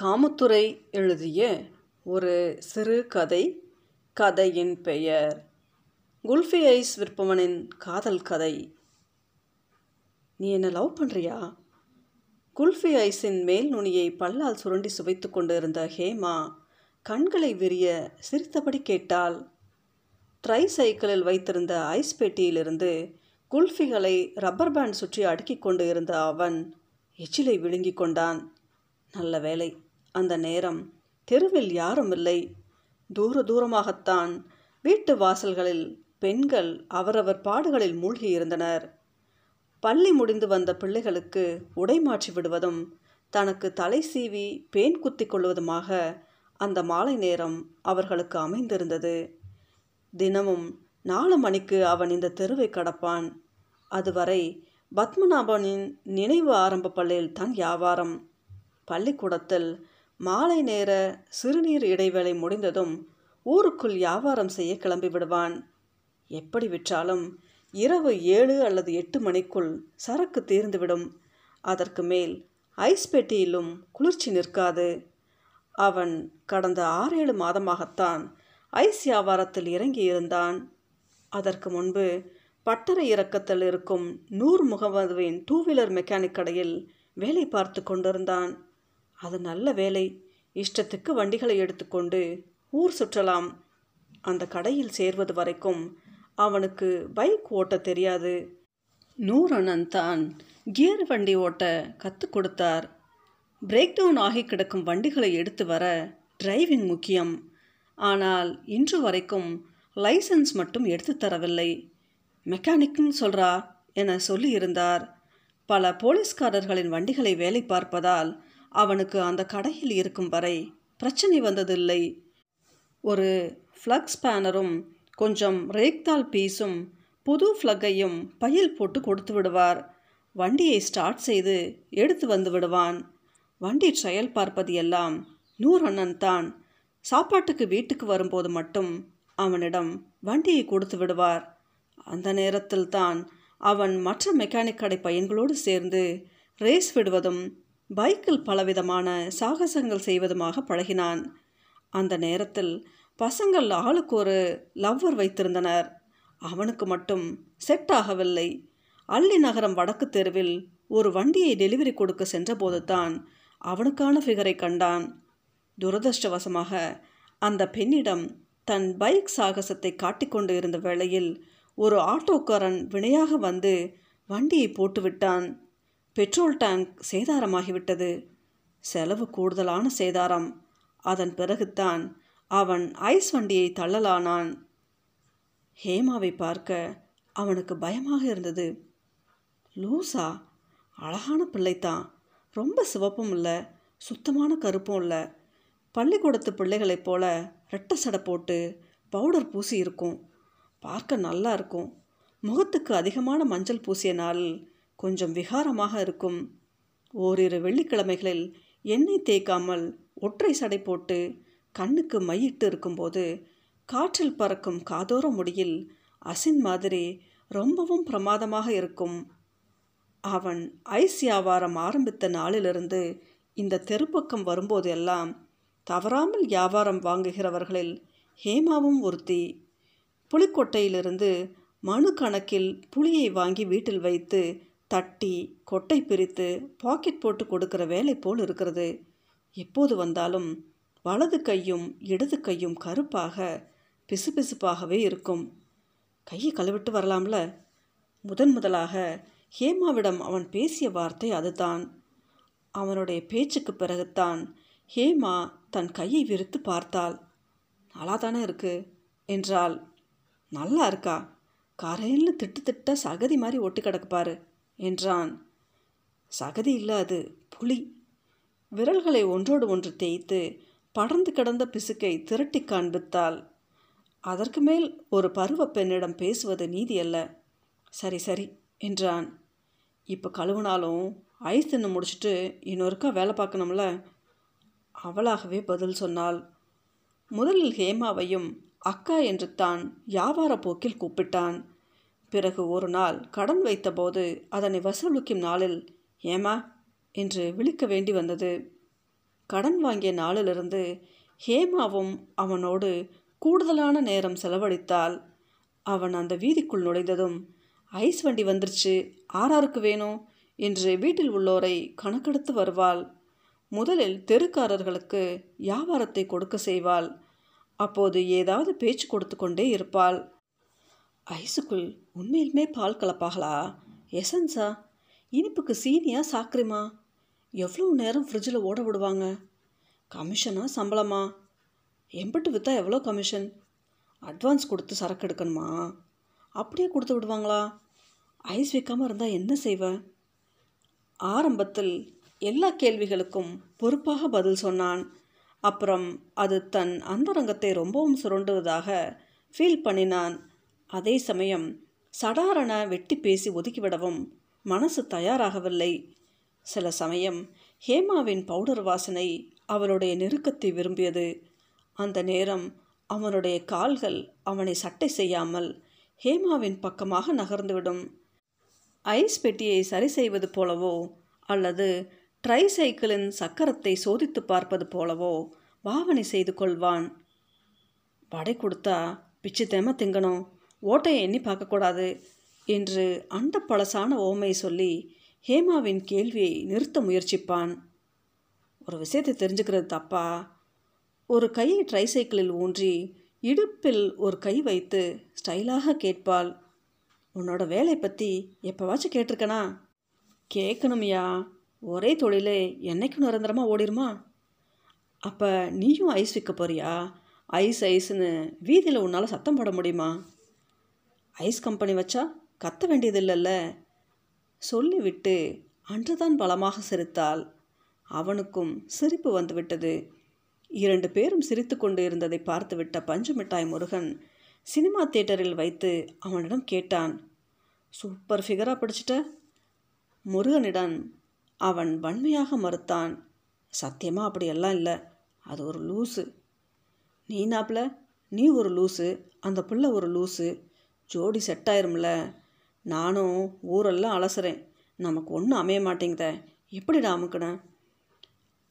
காமத்துறை எழுதிய ஒரு சிறு கதை கதையின் பெயர். குல்ஃபி ஐஸ் விற்பவனின் காதல் கதை. நீ என்ன லவ் பண்ணுறியா குல்ஃபி ஐஸின் மேல் நுனியை பல்லால் சுரண்டி சுவைத்து கொண்டிருந்த ஹேமா கண்களை விரிய சிரித்தபடி கேட்டால் ட்ரை சைக்கிளில் வைத்திருந்த ஐஸ் பெட்டியிலிருந்து குல்ஃபிகளை ரப்பர் பேண்ட் சுற்றி அடுக்கிக் கொண்டு இருந்த அவன் எச்சிலை விழுங்கிக் கொண்டான். நல்ல வேலை அந்த நேரம் தெருவில் யாரும் இல்லை தூர தூரமாகத்தான் வீட்டு வாசல்களில் பெண்கள் அவரவர் பாடுகளில் மூழ்கி இருந்தனர். பள்ளி முடிந்து வந்த பிள்ளைகளுக்கு உடை மாற்றி விடுவதும் தனக்கு தலை சீவி பேன் குத்தி கொள்வதுமாக அந்த மாலை நேரம் அவர்களுக்கு அமைந்திருந்தது. தினமும் நாலு மணிக்கு அவன் இந்த தெருவை கடப்பான். அதுவரை பத்மநாபனின் நினைவு ஆரம்ப பள்ளியில் தான் வியாபாரம். பள்ளிக்கூடத்தில் மாலை நேர சிறுநீர் இடைவேளை முடிந்ததும் ஊருக்குள் வியாபாரம் செய்ய கிளம்பி விடுவான். எப்படி விற்றாலும் இரவு ஏழு அல்லது எட்டு மணிக்குள் சரக்கு தீர்ந்துவிடும் அதற்கு மேல் ஐஸ் பெட்டியிலும் குளிர்ச்சி நிற்காது. அவன் கடந்த ஆறேழு மாதமாகத்தான் ஐஸ் வியாபாரத்தில் இறங்கி இருந்தான். அதற்கு முன்பு பட்டறை இறக்கத்தில் இருக்கும் நூர் முகமதுவின் டூ வீலர் மெக்கானிக் கடையில் வேலை பார்த்து கொண்டிருந்தான். அது நல்ல வேலை. இஷ்டத்துக்கு வண்டிகளை எடுத்துக்கொண்டு ஊர் சுற்றலாம். அந்த கடையில் சேர்வது வரைக்கும் அவனுக்கு பைக் ஓட்ட தெரியாது. நூரணன் அண்ணன் தான் கியர் வண்டி ஓட்ட கற்றுக் கொடுத்தார். பிரேக் டவுன் ஆகி கிடக்கும் வண்டிகளை எடுத்து வர டிரைவிங் முக்கியம். ஆனால் இன்று வரைக்கும் லைசன்ஸ் மட்டும் எடுத்து தரவில்லை. மெக்கானிக்னு சொல்கிறா என சொல்லியிருந்தார். பல போலீஸ்காரர்களின் வண்டிகளை வேலை பார்ப்பதால் அவனுக்கு அந்த கடையில் இருக்கும் வரை பிரச்சனை வந்ததில்லை. ஒரு ஃப்ளக்ஸ் பேனரும் கொஞ்சம் ரேக்தால் பீஸும் புது ஃப்ளக்கையும் பையில் போட்டு கொடுத்து விடுவார். வண்டியை ஸ்டார்ட் செய்து எடுத்து வந்து விடுவான். வண்டி ட்ரையல் பார்ப்பது எல்லாம் நூறு அண்ணன் தான். சாப்பாட்டுக்கு வீட்டுக்கு வரும்போது மட்டும் அவனிடம் வண்டியை கொடுத்து விடுவார். அந்த நேரத்தில் தான் அவன் மற்ற மெக்கானிக் கடை பையன்களோடு சேர்ந்து ரேஸ் விடுவதும் பைக்கில் பலவிதமான சாகசங்கள் செய்வதுமாக பழகினான். அந்த நேரத்தில் பசங்கள் ஆளுக்கு ஒரு லவ்வர் வைத்திருந்தனர். அவனுக்கு மட்டும் செட் ஆகவில்லை. அள்ளி நகரம் வடக்கு தெருவில் ஒரு வண்டியை டெலிவரி கொடுக்க சென்றபோது தான் அவனுக்கான ஃபிகரை கண்டான். துரதிருஷ்டவசமாக அந்த பெண்ணிடம் தன் பைக் சாகசத்தை காட்டிக்கொண்டு இருந்த வேளையில் ஒரு ஆட்டோக்காரன் வினையாக வந்து வண்டியை போட்டுவிட்டான். Petrol tank சேதாரமாகிவிட்டது. செலவு கூடுதலான சேதாரம். அதன் பிறகுத்தான் அவன் ஐஸ் வண்டியை தள்ளலானான். ஹேமாவை பார்க்க அவனுக்கு பயமாக இருந்தது. லூசா அழகான பிள்ளைத்தான். ரொம்ப சிவப்பும் இல்லை சுத்தமான கருப்பும் இல்லை. பள்ளிக்கூடத்து பிள்ளைகளைப் போல ரெட்டை சடை போட்டு பவுடர் பூசி இருக்கும். பார்க்க நல்லா இருக்கும். முகத்துக்கு அதிகமான மஞ்சள் பூசிய நாளில் கொஞ்சம் விகாரமாக இருக்கும். ஓரிரு வெள்ளிக்கிழமைகளில் எண்ணெய் தேய்க்காமல் ஒற்றை சடை போட்டு கண்ணுக்கு மையிட்டு இருக்கும்போது காற்றில் பறக்கும் காதோர முடியில் அசின் மாதிரி ரொம்பவும் பிரமாதமாக இருக்கும். அவன் ஐஸ் வியாபாரம் ஆரம்பித்த நாளிலிருந்து இந்த தெருப்பக்கம் வரும்போது எல்லாம் தவறாமல் வியாபாரம் வாங்குகிறவர்களில் ஹேமாவும் ஒருத்தி. புலிக்கொட்டையிலிருந்து மனு கணக்கில் புளியை வாங்கி வீட்டில் வைத்து தட்டி கொட்டை பிரித்து பாக்கெட் போட்டு கொடுக்கிற வேலை போல் இருக்கிறது. எப்போது வந்தாலும் வலது கையும் இடது கையும் கருப்பாக பிசுபிசுப்பாகவே இருக்கும். கையை கழுவிட்டு வரலாம்ல? முதன் முதலாக ஹேமாவிடம் அவன் பேசிய வார்த்தை அதுதான். அவனுடைய பேச்சுக்கு பிறகுத்தான் ஹேமா தன் கையை விரித்து பார்த்தாள். நல்லா தானே இருக்கு? என்றாள். நல்லா இருக்கா? கரையில் திட்டு திட்ட சகதி மாதிரி ஒட்டி கிடக்குப்பாரு என்றான். சகதி இல்லாது புலி. விரல்களை ஒன்றோடு ஒன்று தேய்த்து படர்ந்து கிடந்த பிசுக்கை திரட்டி காண்பித்தாள். அதற்கு மேல் ஒரு பருவ பெண்ணிடம் பேசுவது நீதி அல்ல. சரி சரி என்றான். இப்போ கழுவுனாலும் ஐஸ் தின்னு முடிச்சுட்டு இன்னொருக்கா வேலை பார்க்கணும்ல? அவளாகவே பதில் சொன்னாள். முதலில் ஹேமாவையும் அக்கா என்று தான் வியாபார போக்கில் கூப்பிட்டான். பிறகு ஒரு நாள் கடன் வைத்தபோது அதனை வசூலிக்கும் நாளில் ஏமா என்று விழிக்க வேண்டி வந்தது. கடன் வாங்கிய நாளிலிருந்து ஹேமாவும் அவனோடு கூடுதலான நேரம் செலவழித்தால் அவன் அந்த வீதிக்குள் நுழைந்ததும் ஐஸ் வண்டி வந்துருச்சு ஆறாருக்கு வேணும் என்று வீட்டில் உள்ளோரை கணக்கெடுத்து வருவாள். முதலில் தெருக்காரர்களுக்கு வியாபாரத்தை கொடுக்க செய்வாள். அப்போது ஏதாவது பேச்சு கொடுத்து கொண்டே இருப்பாள். ஐஸுக்குள் உண்மையிலுமே பால் கலப்பாகளா? எசன்ஸா? இனிப்புக்கு சீனியா சாக்கரிமா? எவ்வளோ நேரம் ஃப்ரிட்ஜில் ஓட விடுவாங்க? கமிஷனா சம்பளமா? எம்பிட்டு விற்றா எவ்வளோ கமிஷன்? அட்வான்ஸ் கொடுத்து சரக்கு எடுக்கணுமா? அப்படியே கொடுத்து விடுவாங்களா? ஐஸ் வைக்காமல் இருந்தால் என்ன செய்வேன் ஆரம்பத்தில் எல்லா கேள்விகளுக்கும் பொறுப்பாக பதில் சொன்னான். அப்புறம் அது தன் அந்தரங்கத்தை ரொம்பவும் சுரண்டுவதாக ஃபீல் பண்ணினான். அதே சமயம் சடாரண வெட்டி பேசி ஒதுக்கிவிடவும் மனசு தயாராகவில்லை. சில சமயம் ஹேமாவின் பவுடர் வாசனை அவளுடைய நெருக்கத்தை விரும்பியது. அந்த நேரம் அவனுடைய கால்கள் அவனை சட்டை செய்யாமல் ஹேமாவின் பக்கமாக நகர்ந்துவிடும். ஐஸ் பெட்டியை சரி செய்வது போலவோ அல்லது ட்ரை சைக்கிளின் சக்கரத்தை சோதித்து பார்ப்பது போலவோ பாவனை செய்து கொள்வான். வடை கொடுத்தா பிச்சு தேம திங்கணும். ஓட்டையை எண்ணி பார்க்கக்கூடாது என்று அண்ட பழசான ஓமை சொல்லி ஹேமாவின் கேள்வியை நிறுத்த முயற்சிப்பான். ஒரு விஷயத்தை தெரிஞ்சுக்கிறது தப்பா? ஒரு கையை ட்ரை சைக்கிளில் ஊன்றி இடுப்பில் ஒரு கை வைத்து ஸ்டைலாக கேட்பாள். உன்னோட வேலை பற்றி எப்போவாச்சும் கேட்டிருக்கனா? கேட்கணுமையா. ஒரே தொழிலே என்னைக்கும் நிரந்தரமாக ஓடிருமா? அப்போ நீயும் ஐஸ் விற்க போறியா? ஐஸ் ஐஸ்னு வீதியில் உன்னால் சத்தம் போட முடியுமா? ஐஸ் கம்பெனி வச்சா கத்த வேண்டியதில்லைல்ல. சொல்லிவிட்டு அன்றுதான் பலமாக சிரித்தாள். அவனுக்கும் சிரிப்பு வந்துவிட்டது. இரண்டு பேரும் சிரித்து கொண்டு இருந்ததை பார்த்துவிட்ட பஞ்சு மிட்டாய் முருகன் சினிமா தியேட்டரில் வைத்து அவனிடம் கேட்டான் சூப்பர் ஃபிகராக பிடிச்சிட்ட? முருகனிடம் அவன் வன்மையாக மறுத்தான் சத்தியமாக அப்படியெல்லாம் இல்லை. அது ஒரு லூஸு நீ நாப்பில் நீ ஒரு லூஸு அந்த பிள்ளை ஒரு லூஸு ஜோடி செட் ஆயிரும்ல. நானும் ஊரெல்லாம் அலசுறேன். நமக்கு ஒன்றும் அமைய மாட்டேங்குத. எப்படிடா அமுக்கினேன்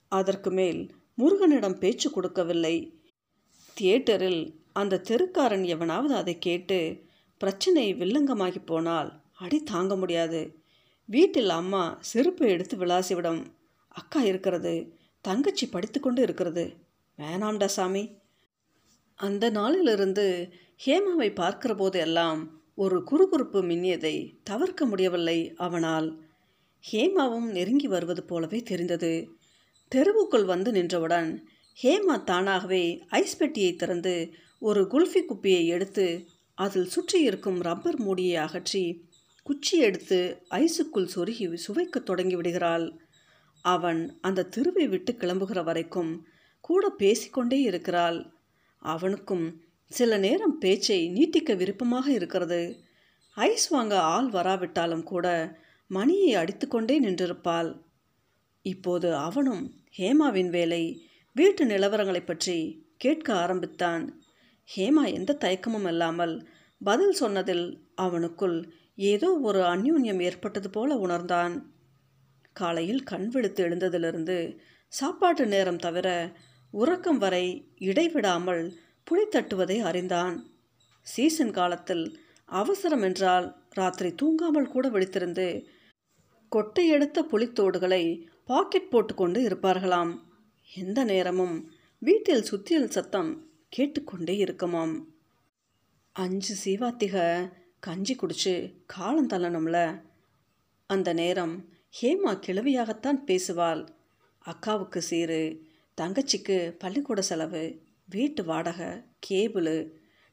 அதற்கு மேல் முருகனிடம் பேச்சு கொடுக்கவில்லை. தியேட்டரில் அந்த தெருக்காரன் எவனாவது அதை கேட்டு பிரச்சனை வில்லங்கமாகி போனால் அடி தாங்க முடியாது. வீட்டில் அம்மா செருப்பை எடுத்து விளாசிவிடும். அக்கா இருக்கிறது தங்கச்சி படித்துக்கொண்டு இருக்கிறது. வேணாம்டா சாமி. அந்த நாளிலிருந்து ஹேமாவை பார்க்கிற போதெல்லாம் ஒரு குறுகுறுப்பு மின்னியதை தவிர்க்க முடியவில்லை அவனால். ஹேமாவும் நெருங்கி வருவது போலவே தெரிந்தது. தெருவுக்குள் வந்து நின்றவுடன் ஹேமா தானாகவே ஐஸ் பெட்டியை திறந்து ஒரு குல்ஃபி குப்பியை எடுத்து அதில் சுற்றி இருக்கும் ரப்பர் மூடியை அகற்றி குச்சி எடுத்து ஐஸுக்குள் சொருகி சுவைக்கத் தொடங்கி விடுகிறாள். அவன் அந்த தெருவை விட்டு கிளம்புகிற வரைக்கும் கூட பேசிக்கொண்டே இருக்கிறாள். அவனுக்கும் சில நேரம் பேச்சை நீட்டிக்க விருப்பமாக இருக்கிறது. ஐஸ் வாங்க ஆள் வராவிட்டாலும் கூட மணியை அடித்துக்கொண்டே நின்றிருப்பாள். இப்போது அவனும் ஹேமாவின் வேலை வீட்டு நிலவரங்களை பற்றி கேட்க ஆரம்பித்தான். ஹேமா எந்த தயக்கமும் இல்லாமல் பதில் சொன்னதில் அவனுக்குள் ஏதோ ஒரு அந்யோன்யம் ஏற்பட்டது போல உணர்ந்தான். காலையில் கண் விழுத்து எழுந்ததிலிருந்து சாப்பாட்டு நேரம் தவிர உறக்கம் வரை இடைவிடாமல் புளி தட்டுவதை அறிந்தான். சீசன் காலத்தில் அவசரம் என்றால் ராத்திரி தூங்காமல் கூட விழித்திருந்து கொட்டை எடுத்த புளித்தோடுகளை பாக்கெட் போட்டுக்கொண்டு இருப்பார்களாம். எந்த நேரமும் வீட்டில் சுத்தியல் சத்தம் கேட்டுக்கொண்டே இருக்குமாம். அஞ்சு சீவாத்திக கஞ்சி குடிச்சு காலம் தள்ளணும்ல. அந்த நேரம் ஹேமா கிழவியாகத்தான் பேசுவாள். அக்காவுக்கு சீரு தங்கச்சிக்கு பள்ளிக்கூட செலவு வீட்டு வாடகை கேபிளு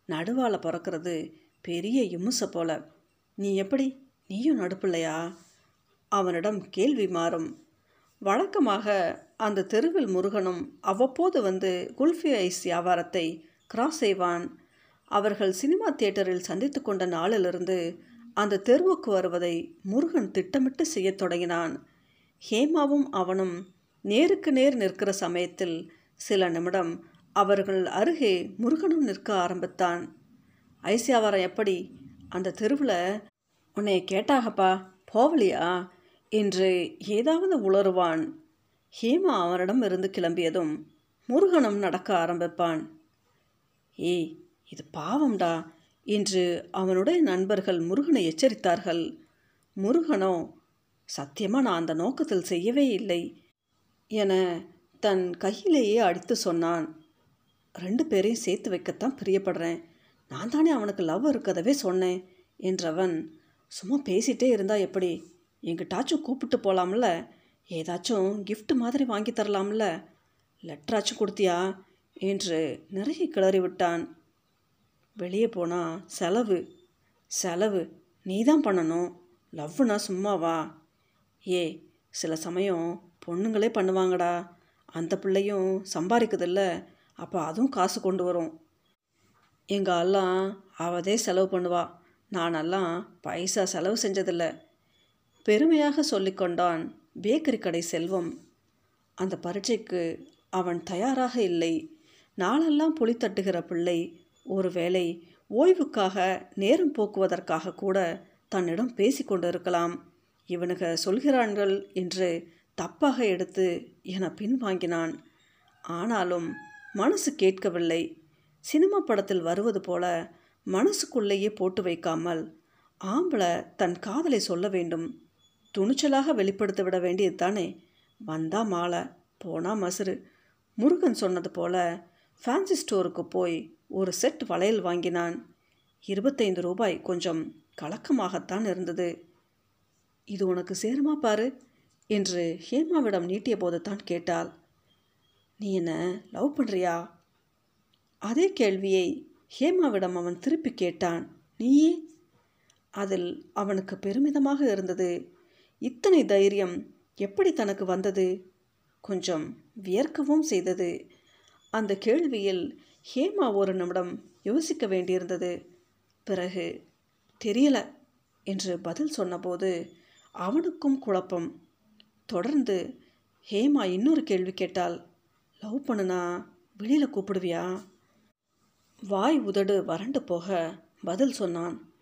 நடுவால் பிறக்கிறது பெரிய இமுசை போல. நீ எப்படி? நீயும் நடுப்பில்லையா அவனிடம் கேள்வி மாறும். வழக்கமாக அந்த தெருவில் முருகனும் அவ்வப்போது வந்து குல்ஃபி ஐஸ் வியாபாரத்தை கிராஸ் செய்வான். அவர்கள் சினிமா தியேட்டரில் சந்தித்து கொண்ட நாளிலிருந்து அந்த தெருவுக்கு வருவதை முருகன் திட்டமிட்டு செய்யத் தொடங்கினான். ஹேமாவும் அவனும் நேருக்கு நேர் நிற்கிற சமயத்தில் சில நிமிடம் அவர்கள் அருகே முருகனும் நிற்க ஆரம்பித்தான். ஐசியாவாரம் எப்படி? அந்த தெருவில் உன்னை கேட்டாகப்பா போவலியா? என்று ஏதாவது உளருவான் ஹேமா அவனிடம் இருந்து கிளம்பியதும் முருகனும் நடக்க ஆரம்பிப்பான். ஏய் இது பாவம்டா என்று அவனுடைய நண்பர்கள் முருகனை எச்சரித்தார்கள். முருகனோ சத்தியமாக நான் அந்த நோக்கத்தில் செய்யவே இல்லை என தன் கையிலேயே அடித்து சொன்னான். ரெண்டு பேரையும் சேர்த்து வைக்கத்தான் பிரியப்படுறேன். நான் தானே அவனுக்கு லவ் இருக்கதவே சொன்னேன் என்றவன் சும்மா பேசிகிட்டே இருந்தா எப்படி? எங்கிட்டாச்சும் கூப்பிட்டு போகலாம்ல ஏதாச்சும் கிஃப்ட் மாதிரி வாங்கி தரலாம்ல? லெட்டராச்சும் கொடுத்தியா? என்று நிறைய கிளறி விட்டான். வெளியே போனால் செலவு செலவு நீ தான் பண்ணணும் லவ்னா சும்மாவா? ஏ சில சமயம் பொண்ணுங்களே பண்ணுவாங்கடா. அந்த பிள்ளையும் சம்பாதிக்குதில்ல? அப்போ அதுவும் காசு கொண்டு வரும். எங்கள் எல்லாம் அவதே செலவு பண்ணுவா. நானெல்லாம் பைசா செலவு செஞ்சதில்ல. பெருமையாக சொல்லிக்கொண்டான் பேக்கரி கடை செல்வம். அந்த பரீட்சைக்கு அவன் தயாராக இல்லை. நாளெல்லாம் புளி தட்டுகிற பிள்ளை ஒருவேளை ஓய்வுக்காக நேரம் போக்குவதற்காக கூட தன்னிடம் பேசிக்கொண்டிருக்கலாம் இவனுக சொல்கிறான்கள் என்று தப்பாக எடுத்து என பின்வாங்கினான். ஆனாலும் மனசு கேட்கவில்லை. சினிமா படத்தில் வருவது போல மனசுக்குள்ளேயே போட்டு வைக்காமல் ஆம்பளை தன் காதலை சொல்ல வேண்டும். துணிச்சலாக வெளிப்படுத்த விட வேண்டியது தானே வந்தா மாலை போனா மசுறு. முருகன் சொன்னது போல ஃபேன்சி ஸ்டோருக்கு போய் ஒரு செட் வளையல் வாங்கினான். இருபத்தைந்து ரூபாய் கொஞ்சம் கலக்கமாகத்தான் இருந்தது. இது உனக்கு சேருமா பாரு என்று ஹேமாவிடம் நீட்டிய போது தான் கேட்டாள். நீ என்ன லவ் பண்ணுறியா அதே கேள்வியை ஹேமாவிடம் அவன் திருப்பி கேட்டான். நீயே அதில் அவனுக்கு பெருமிதமாக இருந்தது. இத்தனை தைரியம் எப்படி தனக்கு வந்தது? கொஞ்சம் வியர்க்கவும் செய்தது. அந்த கேள்வியில் ஹேமா ஒரு நிமிடம் யோசிக்க வேண்டியிருந்தது. பிறகு தெரியல என்று பதில் சொன்னபோது அவனுக்கும் குழப்பம். தொடர்ந்து ஹேமா இன்னொரு கேள்வி கேட்டால் லவ் பண்ணுனா வெளியில் கூப்பிடுவியா? வாய் உதடு வறண்டு போக பதில் சொன்னான்.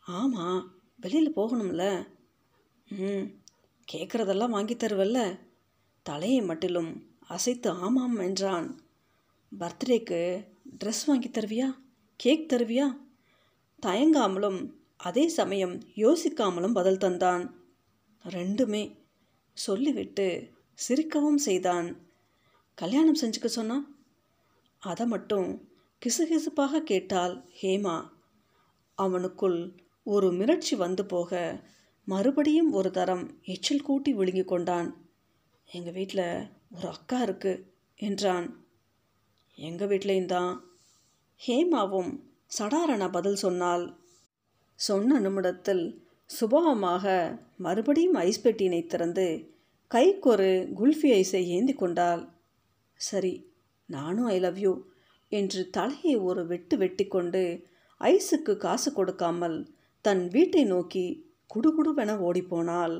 ஆமாம் வெளியில் போகணும்ல. ம் கேட்குறதெல்லாம் வாங்கி தருவல்ல. தலையை மட்டிலும் அசைத்து ஆமாம் என்றான். பர்த்டேக்கு ட்ரெஸ் வாங்கி தருவியா? கேக் தருவியா? தயங்காமலும் அதே சமயம் யோசிக்காமலும் பதில் தந்தான். ரெண்டுமே சொல்லிவிட்டு சிரிக்கவும் செய்தான். கல்யாணம் செஞ்சுக்க சொன்னான் அதை மட்டும் கிசுகிசுப்பாக கேட்டால் ஹேமா அவனுக்குள் ஒரு மிரட்சி வந்து போக மறுபடியும் ஒரு தரம் எச்சில் கூட்டி விழுங்கி கொண்டான். எங்கள் வீட்டில் ஒரு அக்கா இருக்கு என்றான். எங்கள் வீட்லேயும் தான். ஹேமாவும் சடாரண பதில் சொன்னாள் சொன்ன நிமிடத்தில் சுபாவமாக மறுபடியும் ஐஸ் பெட்டியினை திறந்து கைக்கொரு குல்ஃபி ஐஸை ஏந்தி கொண்டாள். சரி நானும் ஐ லவ் யூ என்று தலையை ஒரு வெட்டு வெட்டி கொண்டு ஐஸுக்கு காசு கொடுக்காமல் தன் வீட்டை நோக்கி குடுகுடுவென ஓடிப்போனாள்.